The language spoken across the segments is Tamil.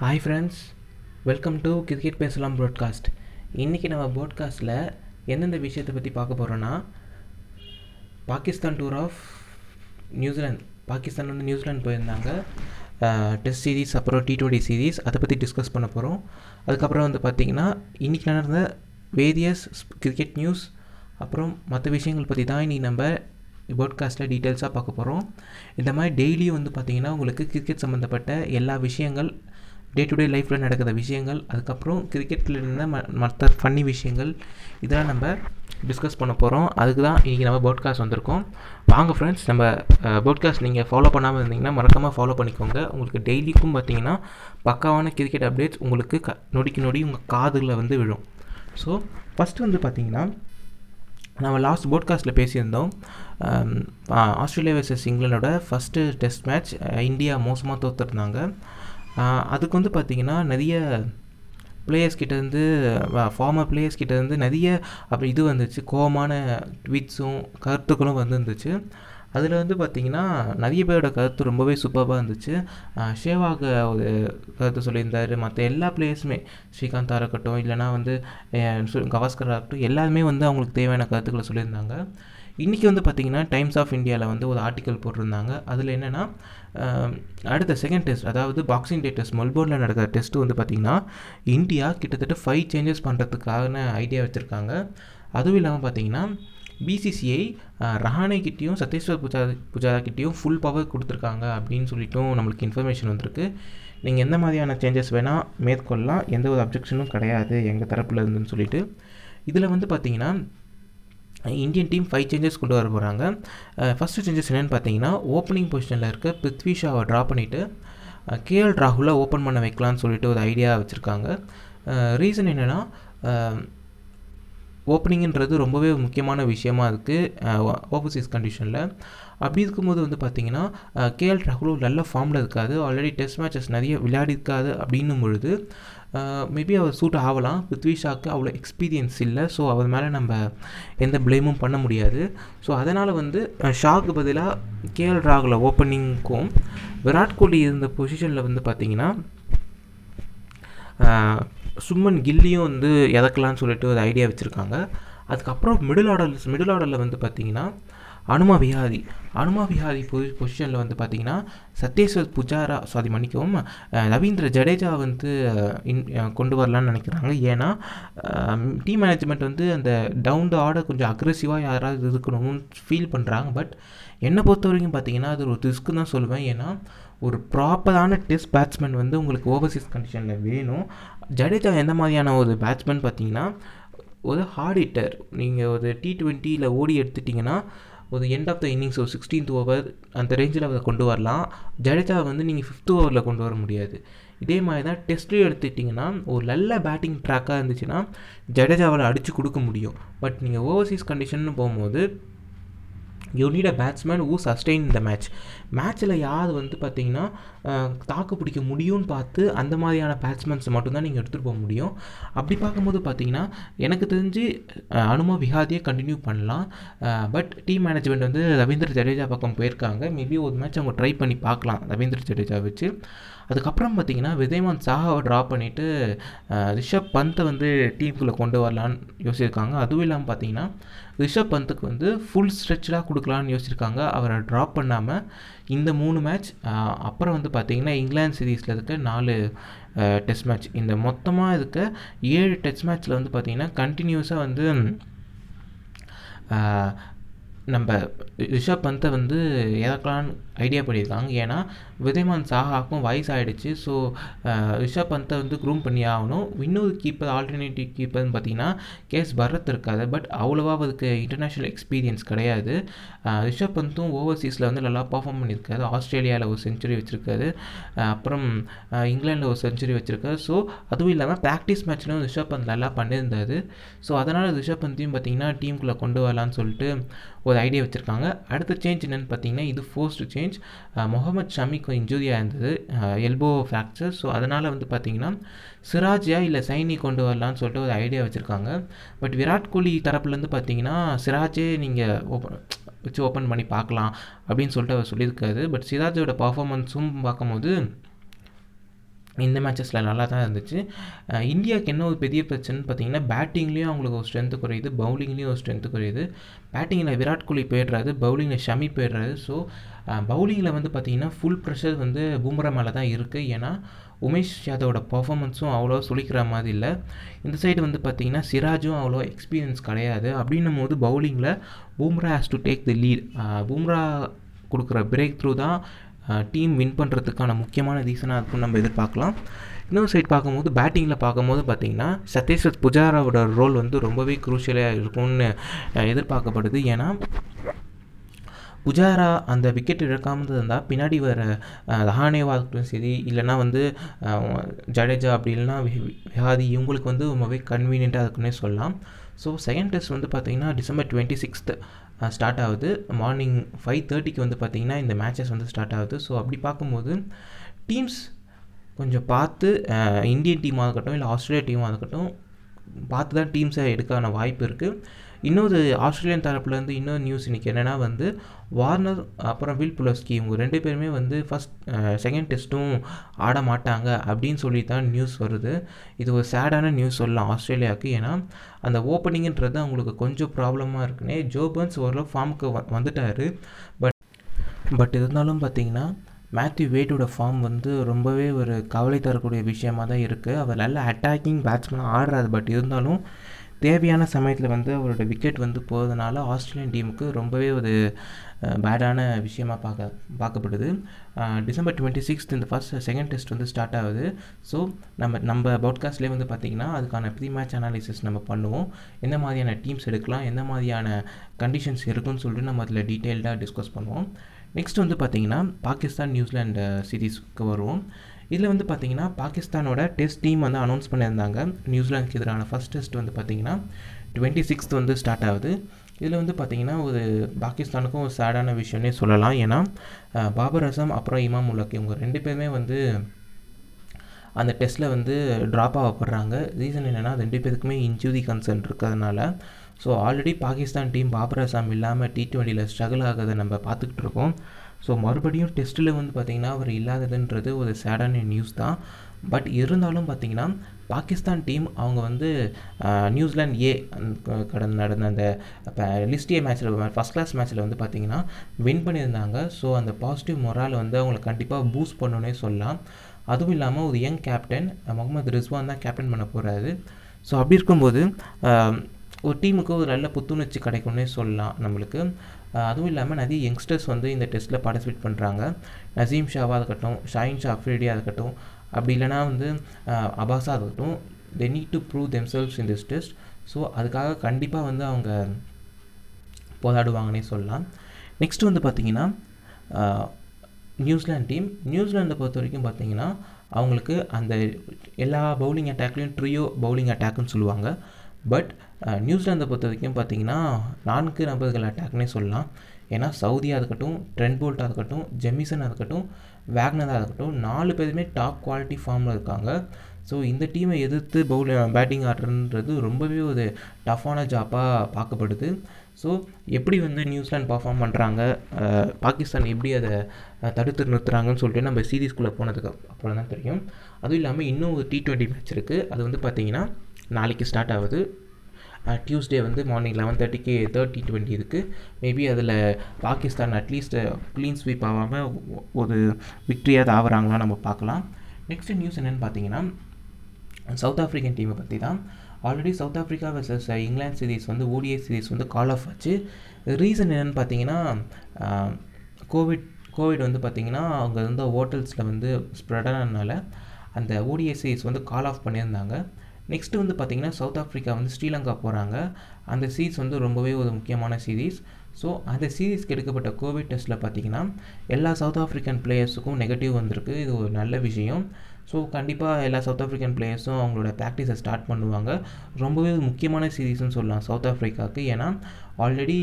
Hi friends welcome to cricket பேசலாம் ப்ராட்காஸ்ட் இன்றைக்கி நம்ம ப்ராட்காஸ்ட்டில் எந்தெந்த விஷயத்தை பற்றி பார்க்க போகிறோன்னா Pakistan tour of New Zealand Pakistan வந்து நியூசிலாந்து போயிருந்தாங்க. டெஸ்ட் சீரீஸ் அப்புறம் டி டுவெண்ட்டி சீரீஸ் அதை பற்றி டிஸ்கஸ் பண்ண போகிறோம் அதுக்கப்புறம் வந்து பார்த்திங்கன்னா இன்றைக்கி நடந்த வேரியஸ் கிரிக்கெட் நியூஸ் அப்புறம் மற்ற விஷயங்கள் பற்றி தான் இன்றைக்கி நம்ம பாட்காஸ்ட்டில் டீட்டெயில்ஸாக பார்க்க போகிறோம் இந்த மாதிரி டெய்லியும் வந்து பார்த்திங்கன்னா உங்களுக்கு கிரிக்கெட் சம்மந்தப்பட்ட எல்லா விஷயங்கள் டே டு டே லைஃப்பில் நடக்கிற விஷயங்கள் அதுக்கப்புறம் கிரிக்கெட்டில் இருந்த ம மற்ற ஃபன்னி விஷயங்கள் இதெல்லாம் நம்ம டிஸ்கஸ் பண்ண போகிறோம் அதுக்கு தான் இன்றைக்கி நம்ம பாட்காஸ்ட் வந்திருக்கோம். வாங்க ஃப்ரெண்ட்ஸ் நம்ம பாட்காஸ்ட் நீங்கள் ஃபாலோ பண்ணாமல் இருந்தீங்கன்னா மறக்காமல் ஃபாலோ பண்ணிக்கோங்க. உங்களுக்கு டெய்லிக்கும் பார்த்தீங்கன்னா பக்காவான கிரிக்கெட் அப்டேட்ஸ் உங்களுக்கு க நொடிக்கு நொடி உங்கள் காதில் வந்து விழும். ஸோ ஃபஸ்ட்டு வந்து பார்த்தீங்கன்னா நம்ம லாஸ்ட் போட்காஸ்ட்டில் பேசியிருந்தோம். ஆஸ்திரேலியா வர்சஸ் இங்கிலாண்டோட ஃபஸ்ட்டு டெஸ்ட் மேட்ச் இந்தியா மோசமாக தோற்றுருந்தாங்க அதுக்கு வந்து பார்த்திங்கன்னா நிறைய பிளேயர்ஸ் கிட்டேருந்து ஃபார்மர் பிளேயர்ஸ் கிட்டேருந்து நிறைய அப்படி இது வந்துச்சு. கோபமான ட்வீட்ஸும் கருத்துக்களும் வந்துருந்துச்சு. அதில் வந்து பார்த்திங்கன்னா நிறைய பேரோட கருத்து ரொம்பவே சூப்பராக இருந்துச்சு. ஷேவாக ஒரு கருத்து சொல்லியிருந்தார். மற்ற எல்லா பிளேயர்ஸுமே ஸ்ரீகாந்தாக இருக்கட்டும் இல்லைனா வந்து கவாஸ்கராக இருக்கட்டும் எல்லாருமே வந்து அவங்களுக்கு தேவையான கருத்துக்களை சொல்லியிருந்தாங்க. இன்றைக்கி வந்து பார்த்திங்கன்னா டைம்ஸ் ஆஃப் இந்தியாவில் வந்து ஒரு ஆர்டிக்கல் போட்டிருந்தாங்க. அதில் என்னென்னா அடுத்த செகண்ட் டெஸ்ட் அதாவது பாக்ஸிங் டே டெஸ்ட் மெல்போர்னில் நடக்கிற டெஸ்ட்டு வந்து பார்த்திங்கன்னா இந்தியா கிட்டத்தட்ட ஃபைவ் சேஞ்சஸ் பண்ணுறதுக்கான ஐடியா வச்சுருக்காங்க. அதுவும் இல்லாமல் பார்த்திங்கன்னா பிசிசிஐ ரஹானே கிட்டேயும் சத்தீஸ்வர் புஜா புஜாரா கிட்டேயும் ஃபுல் பவர் கொடுத்துருக்காங்க அப்படின்னு சொல்லிட்டும் நம்மளுக்கு இன்ஃபர்மேஷன் வந்திருக்கு. நீங்கள் எந்த மாதிரியான சேஞ்சஸ் வேணால் மேற்கொள்ளலாம். எந்த ஒரு அப்ஜெக்ஷனும் கிடையாது எங்கள் தரப்பில் இருந்துன்னு சொல்லிட்டு. இதில் வந்து பார்த்திங்கன்னா இந்தியன் டீம் ஃபைவ் சேஞ்சஸ் கொண்டு வர போகிறாங்க ஃபஸ்ட்டு சேஞ்சஸ் என்னென்னு பார்த்தீங்கன்னா ஓப்பனிங் பொசிஷனில் இருக்க பிருத்வி ஷாவை ட்ரா பண்ணிவிட்டு கேஎல் ராகுலை ஓப்பன் பண்ண வைக்கலான்னு சொல்லிட்டு ஒரு ஐடியா வச்சுருக்காங்க. ரீசன் என்னென்னா ஓப்பனிங்கிறது ரொம்பவே முக்கியமான விஷயமா இருக்குது ஓவர்சீஸ் கண்டிஷனில் அப்படி இருக்கும்போது வந்து பார்த்திங்கன்னா கேஎல் ராகுலும் நல்ல ஃபார்மில் இருக்காது ஆல்ரெடி டெஸ்ட் மேட்சஸ் நிறைய விளையாடிருக்காது அப்படின்னும் பொழுது மேபி அவர் சூட் ஆகலாம். பிருத்வி ஷாக்கு அவ்வளோ எக்ஸ்பீரியன்ஸ் இல்லை. ஸோ அவர் மேலே நம்ம எந்த ப்ளேமும் பண்ண முடியாது. ஸோ அதனால் வந்து ஷாக்கு பதிலாக கேஎல் ராகுல ஓப்பனிங்க்கும் விராட் கோலி இருந்த பொசிஷனில் வந்து பார்த்திங்கன்னா சும்மன் கில்லியும் வந்து எதக்கலான்னு சொல்லிட்டு ஒரு ஐடியா வச்சுருக்காங்க. அதுக்கப்புறம் மிடில் ஆர்டர் மிடில் ஆர்டரில் வந்து பார்த்திங்கன்னா அனுமா விஹாரி அனுமா விஹாரி பொசி பொசிஷனில் வந்து பார்த்திங்கன்னா சத்யேஸ்வர் புஜாரா சாரி மன்னிக்கவும் ரவீந்திர ஜடேஜா வந்து இன் கொண்டு வரலான்னு நினைக்கிறாங்க. ஏன்னா டீம் மேனேஜ்மெண்ட் வந்து அந்த டவுன் த ஆர்டர் கொஞ்சம் அக்ரெசிவாக யாராவது இருக்கணும்னு ஃபீல் பண்ணுறாங்க பட் என்னை பொறுத்த வரைக்கும் பார்த்தீங்கன்னா அது ஒரு ரிஸ்க்கு தான் சொல்லுவேன். ஏன்னா ஒரு ப்ராப்பரான டெஸ்ட் பேட்ஸ்மேன் வந்து உங்களுக்கு ஓவர்சீஸ் கண்டிஷனில் வேணும். ஜடேஜா எந்த மாதிரியான ஒரு பேட்ஸ்மேன் பார்த்தீங்கன்னா ஒரு ஹார்ட் ஹிட்டர் நீங்கள் ஒரு டி ட்வெண்ட்டியில் ஓடி எடுத்துட்டிங்கன்னா ஒரு எண்ட் ஆஃப் த இன்னிங்ஸ் ஒரு சிக்ஸ்டீன்த் ஓவர் அந்த ரேஞ்சில் அதை கொண்டு வரலாம். ஜடேஜா வந்து நீங்கள் ஃபிஃப்த் ஓவரில் கொண்டு வர முடியாது. இதே மாதிரி தான் டெஸ்ட்லேயும் எடுத்துக்கிட்டிங்கன்னா ஒரு நல்ல பேட்டிங் ட்ராக்காக இருந்துச்சுன்னா ஜடேஜாவில் அடித்து கொடுக்க முடியும். பட் நீங்கள் ஓவர்சீஸ் கண்டிஷன் போகும்போது you need a batsman who sustain இந்த மேட்ச் மேட்ச்சில் யார் வந்து பார்த்தீங்கன்னா தாக்கு பிடிக்க முடியும்னு பார்த்து அந்த மாதிரியான பேட்ஸ்மேன்ஸ் மட்டும்தான் நீங்கள் எடுத்துகிட்டு போக முடியும். அப்படி பார்க்கும்போது பார்த்தீங்கன்னா எனக்கு தெரிஞ்சு அனுமா விஹாதியை கண்டினியூ பண்ணலாம். பட் டீம் மேனேஜ்மெண்ட் வந்து ரவீந்திர ஜடேஜா பக்கம் போயிருக்காங்க. மேபி ஒரு மேட்ச் அவங்க ட்ரை பண்ணி பார்க்கலாம் ரவீந்திர ஜடேஜா வச்சு. அதுக்கப்புறம் பார்த்தீங்கன்னா விஜய்மான் சாஹாவை ட்ரா பண்ணிவிட்டு ரிஷப் பந்தை வந்து டீமுக்குள்ளே கொண்டு வரலான்னு யோசிச்சிருக்காங்க. அதுவும் இல்லாமல் பார்த்தீங்கன்னா ரிஷப் பந்துக்கு வந்து ஃபுல் ஸ்ட்ரெச்சாக கொடுக்கலான்னு யோசிச்சிருக்காங்க. அவரை ட்ராப் பண்ணாமல் இந்த மூணு மேட்ச் அப்புறம் வந்து பார்த்திங்கன்னா இங்கிலாந்து சீரீஸில் இருக்க நாலு டெஸ்ட் மேட்ச் இந்த மொத்தமாக இருக்க ஏழு டெஸ்ட் மேட்ச்சில் வந்து பார்த்திங்கன்னா கண்டினியூஸாக வந்து நம்ம ரிஷப் பந்தை வந்து இறக்கலான்னு ஐடியா பண்ணியிருக்காங்க. ஏன்னா விதைமான் சாஹாக்கும் வயசு ஆகிடுச்சு ஸோ ரிஷப் பந்தை வந்து க்ரூம் பண்ணி ஆகணும். இன்னொரு கீப்பர் ஆல்டர்னேட்டிவ் கீப்பர்னு பார்த்தீங்கன்னா கேஸ் பரத் இருக்காது பட் அவ்வளோவா அதுக்கு இன்டர்நேஷ்னல் எக்ஸ்பீரியன்ஸ் கிடையாது. ரிஷப் பந்தும் ஓவர்சீஸில் வந்து நல்லா பர்ஃபார்ம் பண்ணியிருக்காரு. ஆஸ்திரேலியாவில் ஒரு செஞ்சுரி வச்சுருக்காரு. அப்புறம் இங்கிலாண்டில் ஒரு செஞ்சுரி வச்சுருக்காரு. ஸோ அதுவும் இல்லாமல் ப்ராக்டிஸ் மேட்ச்லையும் ரிஷப் பந்த் நல்லா பண்ணியிருந்தாரு. ஸோ அதனால் ரிஷப் பந்தையும் பார்த்தீங்கன்னா டீமுக்குள்ளே கொண்டு வரலான்னு சொல்லிட்டு ஒரு ஐடியா வச்சுருக்காங்க. அடுத்த சேஞ்ச் என்னென்னு பார்த்தீங்கன்னா இது ஃபோர்ஸ்டு சேஞ்ச் முகமது ஷமிக்கு இன்ஜுரியாக இருந்தது. எல்போ ஃப்ராக்சர் ஸோ அதனால் வந்து பார்த்தீங்கன்னா சிராஜியா இல்லை சைனி கொண்டு வரலான்னு சொல்லிட்டு ஒரு ஐடியா வச்சுருக்காங்க. பட் விராட் கோலி தரப்புலேருந்து பார்த்தீங்கன்னா சிராஜே நீங்கள் ஓப்பன் வச்சு ஓப்பன் பண்ணி பார்க்கலாம் அப்படின்னு சொல்லிட்டு அவர் சொல்லியிருக்காரு. பட் சிராஜோட பர்ஃபார்மன்ஸும் பார்க்கும்போது இந்த மேட்சஸில் நல்லா தான் இருந்துச்சு. இந்தியாவுக்கு என்ன ஒரு பெரிய பிரச்சனைன்னு பார்த்தீங்கன்னா பேட்டிங்லேயும் அவங்களுக்கு ஒரு ஸ்ட்ரென்த்து குறையுது பவுலிங்லேயும் ஒரு ஸ்ட்ரென்த்து குறையுது. பேட்டிங்கில் விராட் கோலி போயிடுறாரு பவுலிங்கில் ஷமி போயிடுறாரு. ஸோ பவுலிங்கில் வந்து பார்த்திங்கன்னா ஃபுல் ப்ரெஷர் வந்து பூம்ரா மேலே தான் இருக்குது ஏன்னா உமேஷ் யாதவோட பர்ஃபாமன்ஸும் அவ்வளோ சொல்லிக்கிற மாதிரி இல்லை. இந்த சைடு வந்து பார்த்திங்கன்னா சிராஜும் அவ்வளோ எக்ஸ்பீரியன்ஸ் கிடையாது. அப்படின்னும் போது பவுலிங்கில் Bumrah has to take the lead Bumrah கொடுக்குற பிரேக் த்ரூ தான் டீம் வின் பண்ணுறதுக்கான முக்கியமான ரீசனாக இருக்கும்னு நம்ம எதிர்பார்க்கலாம். இன்னொரு சைட் பார்க்கும்போது பேட்டிங்கில் பார்க்கும்போது பார்த்தீங்கன்னா சத்தீஸ்வர் புஜாராவோட ரோல் வந்து ரொம்பவே குரூஷியலாக இருக்கும்னு எதிர்பார்க்கப்படுது. ஏன்னா புஜாரா அந்த விக்கெட் இழக்காமல் இருந்தால் பின்னாடி வர தஹானேவா இருக்கட்டும் சரி இல்லைனா வந்து ஜடேஜா அப்படி இல்லைனா விஹாதி இவங்களுக்கு வந்து ரொம்பவே கன்வீனியண்ட்டாக இருக்குன்னே சொல்லலாம். ஸோ செகண்ட் டெஸ்ட் வந்து பார்த்திங்கன்னா டிசம்பர் டுவெண்ட்டி சிக்ஸ்த்து ஸ்டார்ட் ஆகுது. மார்னிங் ஃபைவ் தேர்ட்டிக்கு வந்து பார்த்திங்கன்னா இந்த மேட்சஸ் வந்து ஸ்டார்ட் ஆகுது. ஸோ அப்படி பார்க்கும்போது டீம்ஸ் கொஞ்சம் பார்த்து இந்தியன் டீமாக இருக்கட்டும் இல்லை ஆஸ்திரேலியா டீமாக இருக்கட்டும் பார்த்து தான் டீம்ஸை எடுக்கான வாய்ப்பு இருக்குது இன்னொரு ஆஸ்திரேலியன் தரப்புலேருந்து இன்னொரு நியூஸ் இன்றைக்கி என்னென்னா வந்து வார்னர் அப்புறம் வில் புலஸ்கி இவங்க ரெண்டு பேருமே வந்து ஃபஸ்ட் செகண்ட் டெஸ்ட்டும் ஆட மாட்டாங்க அப்படின்னு சொல்லி தான் நியூஸ் வருது. இது ஒரு சேடான நியூஸ் சொல்லலாம் ஆஸ்திரேலியாவுக்கு. ஏன்னா அந்த ஓப்பனிங்ன்றது அவங்களுக்கு கொஞ்சம் ப்ராப்ளமாக இருக்குன்னே ஜோபன்ஸ் ஓரளவு ஃபார்முக்கு வந்துட்டார். பட் பட் இருந்தாலும் பார்த்தீங்கன்னா மேத்யூ வேட்டோட ஃபார்ம் வந்து ரொம்பவே ஒரு கவலை தரக்கூடிய விஷயமா தான் இருக்குது அவர் நல்ல அட்டாக்கிங் பேட்ஸ்மேன் ஆடுறாரு. பட் இருந்தாலும் தேவையான சமயத்தில் வந்து அவரோட விக்கெட் வந்து போகிறதுனால ஆஸ்திரேலியன் டீமுக்கு ரொம்பவே ஒரு பேடான விஷயமா பார்க்க பார்க்கப்படுது. டிசம்பர் டுவெண்ட்டி சிக்ஸ்த் இந்த ஃபர்ஸ்ட் செகண்ட் டெஸ்ட் வந்து ஸ்டார்ட் ஆகுது. ஸோ நம்ம நம்ம பாட்காஸ்ட்லேயே வந்து பார்த்திங்கன்னா அதுக்கான ப்ரீ மேட்ச் அனாலிசிஸ் நம்ம பண்ணுவோம். எந்த மாதிரியான டீம்ஸ் எடுக்கலாம் எந்த மாதிரியான கண்டிஷன்ஸ் இருக்குன்னு சொல்லிட்டு நம்ம அதில் டீட்டெயில்டாக டிஸ்கஸ் பண்ணுவோம். நெக்ஸ்ட் வந்து பார்த்தீங்கன்னா பாகிஸ்தான் நியூசிலாண்டு சீரீஸ்க்கு uh, வருவோம். இதில் வந்து பார்த்தீங்கன்னா பாகிஸ்தானோட டெஸ்ட் டீம் வந்து அனௌன்ஸ் பண்ணியிருந்தாங்க. நியூசிலாந்துக்கு எதிரான ஃபர்ஸ்ட் டெஸ்ட் வந்து பார்த்தீங்கன்னா டுவெண்ட்டி சிக்ஸ்த் வந்து ஸ்டார்ட் ஆகுது. இதில் வந்து பார்த்தீங்கன்னா ஒரு பாகிஸ்தானுக்கும் ஒரு சேடான விஷயம்னே சொல்லலாம். ஏன்னா uh, பாபர் அசம் அப்புறம் இமாம் உலக் இவங்க ரெண்டு பேருமே வந்து அந்த டெஸ்ட்டில் வந்து ட்ராப் ஆகப்படுறாங்க ரீசன் என்னென்னா ரெண்டு பேருக்குமே இன்ஜுரி கன்சர்ன் இருக்கிறதுனால so already Pakistan team Babar Azam இல்லாமல் டி டுவெண்ட்டியில் ஸ்ட்ரகிள் ஆகிறத நம்ம பார்த்துக்கிட்டு இருக்கோம். ஸோ மறுபடியும் டெஸ்ட்டில் வந்து பார்த்திங்கன்னா அவர் இல்லாததுன்றது ஒரு சேடான நியூஸ் தான். பட் இருந்தாலும் பார்த்திங்கன்னா பாகிஸ்தான் டீம் அவங்க வந்து நியூசிலாந்து ஏ அந்த கடந்த நடந்த அந்த லிஸ்ட் ஏ மேட்ச்சில் ஃபஸ்ட் கிளாஸ் மேட்ச்சில் வந்து பார்த்திங்கன்னா வின் பண்ணியிருந்தாங்க. ஸோ அந்த பாசிட்டிவ் மொரால் வந்து அவங்களை கண்டிப்பாக பூஸ்ட் பண்ணுன்னே சொல்லலாம். அதுவும் இல்லாமல் ஒரு யங் கேப்டன் முகமது ரிஸ்வான் தான் கேப்டன் பண்ண போகிறாரு ஸோ அப்படி இருக்கும்போது ஒரு டீமுக்கு ஒரு நல்ல புத்துணர்ச்சி கிடைக்கும்னே சொல்லலாம் நம்மளுக்கு. அதுவும் இல்லாமல் நிறைய யங்ஸ்டர்ஸ் வந்து இந்த டெஸ்ட்டில் பார்ட்டிசிபேட் பண்ணுறாங்க நசீம் ஷாவாக இருக்கட்டும் ஷாஹின் ஷா அஃப்ரிடியாக இருக்கட்டும் அப்படி இல்லைனா வந்து அபாஸாக இருக்கட்டும் they need to prove themselves in this test so அதுக்காக கண்டிப்பாக வந்து அவங்க போராடுவாங்கன்னே சொல்லலாம். நெக்ஸ்ட் வந்து பார்த்திங்கன்னா நியூசிலாந்து டீம் நியூசிலாண்டை பொறுத்த வரைக்கும் பார்த்தீங்கன்னா அவங்களுக்கு அந்த எல்லா பவுலிங் அட்டாக்லேயும் ட்ரியோ பவுலிங் அட்டாக்குன்னு சொல்லுவாங்க. பட் நியூசிலாந்தை uh, பொறுத்த வரைக்கும் பார்த்தீங்கன்னா நான்கு நபர்கள் அட்டாக்னே சொல்லலாம். ஏன்னா சவுதியாக இருக்கட்டும் ட்ரெண்ட் போல்ட்டாக இருக்கட்டும் ஜெமிசனாக இருக்கட்டும் வேக்னராக இருக்கட்டும் நாலு பேருமே டாப் குவாலிட்டி ஃபார்மில் இருக்காங்க. ஸோ இந்த டீமை எதிர்த்து பவுல் பேட்டிங் uh, ஆடுறன்றது ரொம்பவே ஒரு டஃப்பான ஜாப்பாக பார்க்கப்படுது. ஸோ எப்படி வந்து நியூசிலாந்து பர்ஃபார்ம் பண்ணுறாங்க பாகிஸ்தான் எப்படி அதை தடுத்து நிறுத்துறாங்கன்னு சொல்லிட்டு நம்ம சீரீஸ்குள்ளே போனதுக்கு அப்புறம் தான் தெரியும். அதுவும் இல்லாமல் இன்னும் ஒரு டி டுவெண்ட்டி மேட்ச் இருக்குது அது வந்து பார்த்திங்கன்னா நாளைக்கு ஸ்டார்ட் ஆகுது. டியூஸ்டே வந்து மார்னிங் லெவன் தேர்ட்டிக்கு தேர்ட்டி டுவெண்ட்டி இருக்குது மேபி அதில் பாகிஸ்தான் அட்லீஸ்ட் க்ளீன் ஸ்வீப் ஆகாமல் ஒரு விக்ட்ரியாக ஆகுறாங்களா நம்ம பார்க்கலாம். நெக்ஸ்ட் நியூஸ் என்னென்னு பார்த்தீங்கன்னா சவுத் ஆஃப்ரிக்கன் டீமை பற்றி தான். Already South Africa versus England series வந்து ஓடிஐ சீரிஸ் வந்து கால் ஆஃப் ஆச்சு. ரீசன் என்னென்னு பார்த்தீங்கன்னா கோவிட் கோவிட் வந்து பார்த்திங்கன்னா அவங்க இருந்த ஹோட்டல்ஸில் வந்து ஸ்ப்ரெட் ஆனதுனால அந்த ஓடிஐ சீரிஸ் வந்து கால் ஆஃப் பண்ணியிருந்தாங்க. நெக்ஸ்ட்டு வந்து பார்த்திங்கன்னா சவுத் ஆஃப்ரிக்கா வந்து ஸ்ரீலங்கா போகிறாங்க அந்த சீரீஸ் வந்து ரொம்பவே ஒரு முக்கியமான சீரீஸ் ஸோ அந்த சீரீஸ்க்கு எடுக்கப்பட்ட கோவிட் டெஸ்ட்டில் பார்த்தீங்கன்னா எல்லா சவுத் ஆஃப்ரிக்கன் பிளேயர்ஸுக்கும் நெகட்டிவ் வந்திருக்கு. இது ஒரு நல்ல விஷயம். ஸோ கண்டிப்பாக எல்லா சவுத் ஆஃப்ரிக்கன் பிளேயர்ஸும் அவங்களோட ப்ராக்டிஸை ஸ்டார்ட் பண்ணுவாங்க. ரொம்பவே முக்கியமான சீரீஸ்னு சொல்லலாம் சவுத் ஆஃப்ரிக்காவுக்கு ஏன்னா ஆல்ரெடி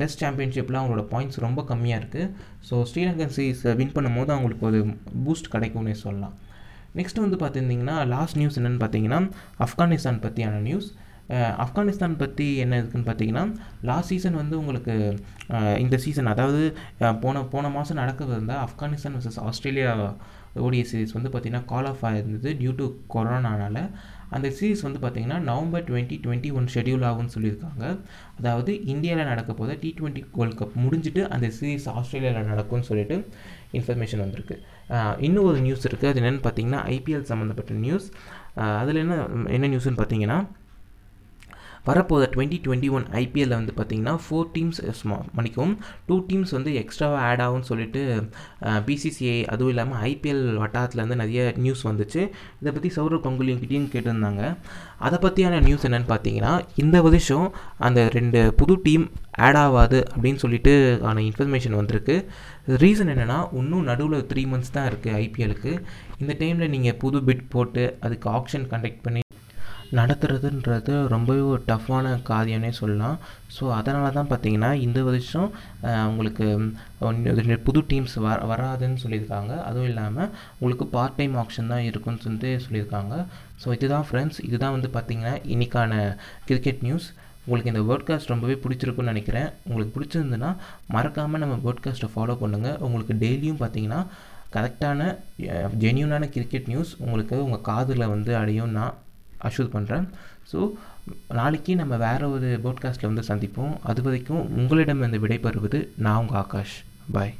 டெஸ்ட் சாம்பியன்ஷிப்பில் அவங்களோட பாயிண்ட்ஸ் ரொம்ப கம்மியாக இருக்குது ஸோ ஸ்ரீலங்கன் சீரீஸை வின் பண்ணும்போது அவங்களுக்கு ஒரு பூஸ்ட் கிடைக்கும்னே சொல்லலாம். நெக்ஸ்ட் வந்து பார்த்துருந்தீங்கன்னா லாஸ்ட் நியூஸ் என்னென்னு பார்த்தீங்கன்னா ஆப்கானிஸ்தான் பற்றியான நியூஸ் ஆப்கானிஸ்தான் பற்றி என்ன இருக்குதுன்னு பார்த்தீங்கன்னா லாஸ்ட் சீசன் வந்து உங்களுக்கு இந்த சீசன் அதாவது போன போன மாதம் நடக்கவிருந்த Afghanistan versus Australia ODI series வந்து பார்த்திங்கன்னா கால் ஆஃப் ஆயிருந்தது டியூ டு கொரோனானால அந்த சீரிஸ் வந்து பார்த்திங்கன்னா November twenty twenty one schedule ஆகும்னு சொல்லியிருக்காங்க. அதாவது இந்தியாவில் நடக்க போத டி டுவெண்ட்டி வேர்ல்ட் கப் முடிஞ்சுட்டு அந்த சீரிஸ் ஆஸ்திரேலியாவில் நடக்கும்னு சொல்லிட்டு இன்ஃபர்மேஷன் வந்திருக்கு. இன்னும் ஒரு நியூஸ் இருக்குது அது என்னென்னு பார்த்தீங்கன்னா ஐபிஎல் சம்மந்தப்பட்ட நியூஸ் அதில் என்ன என்ன நியூஸ்னு பார்த்தீங்கன்னா வரப்போகிற டுவெண்ட்டி டுவெண்ட்டி ஒன் ஐபிஎல்லில் வந்து பார்த்தீங்கன்னா ஃபோர் டீம்ஸ் மணிக்கும் டூ டீம்ஸ் வந்து எக்ஸ்ட்ராவாக ஆட் ஆகும்னு சொல்லிட்டு பிசிசிஐ அதுவும் இல்லாமல் ஐபிஎல் வட்டாரத்தில் வந்து நிறைய நியூஸ் வந்துச்சு. இதை பற்றி சௌரவ் கங்குலிங்கிட்டையும் கேட்டிருந்தாங்க. அதை பற்றியான நியூஸ் என்னென்னு பார்த்தீங்கன்னா இந்த வருஷம் அந்த ரெண்டு புது டீம் ஆட் ஆகாது அப்படின்னு சொல்லிட்டு ஆன இன்ஃபர்மேஷன் வந்திருக்கு. ரீசன் என்னென்னா இன்னும் நடுவில் த்ரீ மந்த்ஸ் தான் இருக்குது ஐபிஎலுக்கு இந்த டைமில் நீங்கள் புது பிட் போட்டு அதுக்கு ஆப்ஷன் கண்டக்ட் பண்ணி நடத்துறதுன்றது ரொம்பவே ஒரு டஃப்பான காரியம்னே சொல்லலாம். ஸோ அதனால தான் பார்த்தீங்கன்னா இந்த வருஷம் உங்களுக்கு புது டீம்ஸ் வ வராதுன்னு சொல்லியிருக்காங்க. அதுவும் இல்லாமல் உங்களுக்கு பார்ட் டைம் ஆப்ஷன் தான் இருக்குன்னு சொல்லிட்டு சொல்லியிருக்காங்க. ஸோ இதுதான் ஃப்ரெண்ட்ஸ் இதுதான் வந்து பார்த்திங்கன்னா இன்றைக்கான கிரிக்கெட் நியூஸ் உங்களுக்கு இந்த வேர்ட்காஸ்ட் ரொம்பவே பிடிச்சிருக்குன்னு நினைக்கிறேன். உங்களுக்கு பிடிச்சிருந்துன்னா மறக்காமல் நம்ம வேர்ட்காஸ்ட்டை ஃபாலோ பண்ணுங்கள் உங்களுக்கு டெய்லியும் பார்த்தீங்கன்னா கரெக்டான ஜென்யூனான கிரிக்கெட் நியூஸ் உங்களுக்கு உங்கள் காதில் வந்து அடையும் நான் அஷூர் பண்ணுறேன் ஸோ நாளைக்கு நம்ம வேறு ஒரு போட்காஸ்ட்டில் வந்து சந்திப்போம். அது வரைக்கும் உங்களிடம் இருந்து விடைபெறுவது நான் உங்கள் ஆகாஷ். பாய்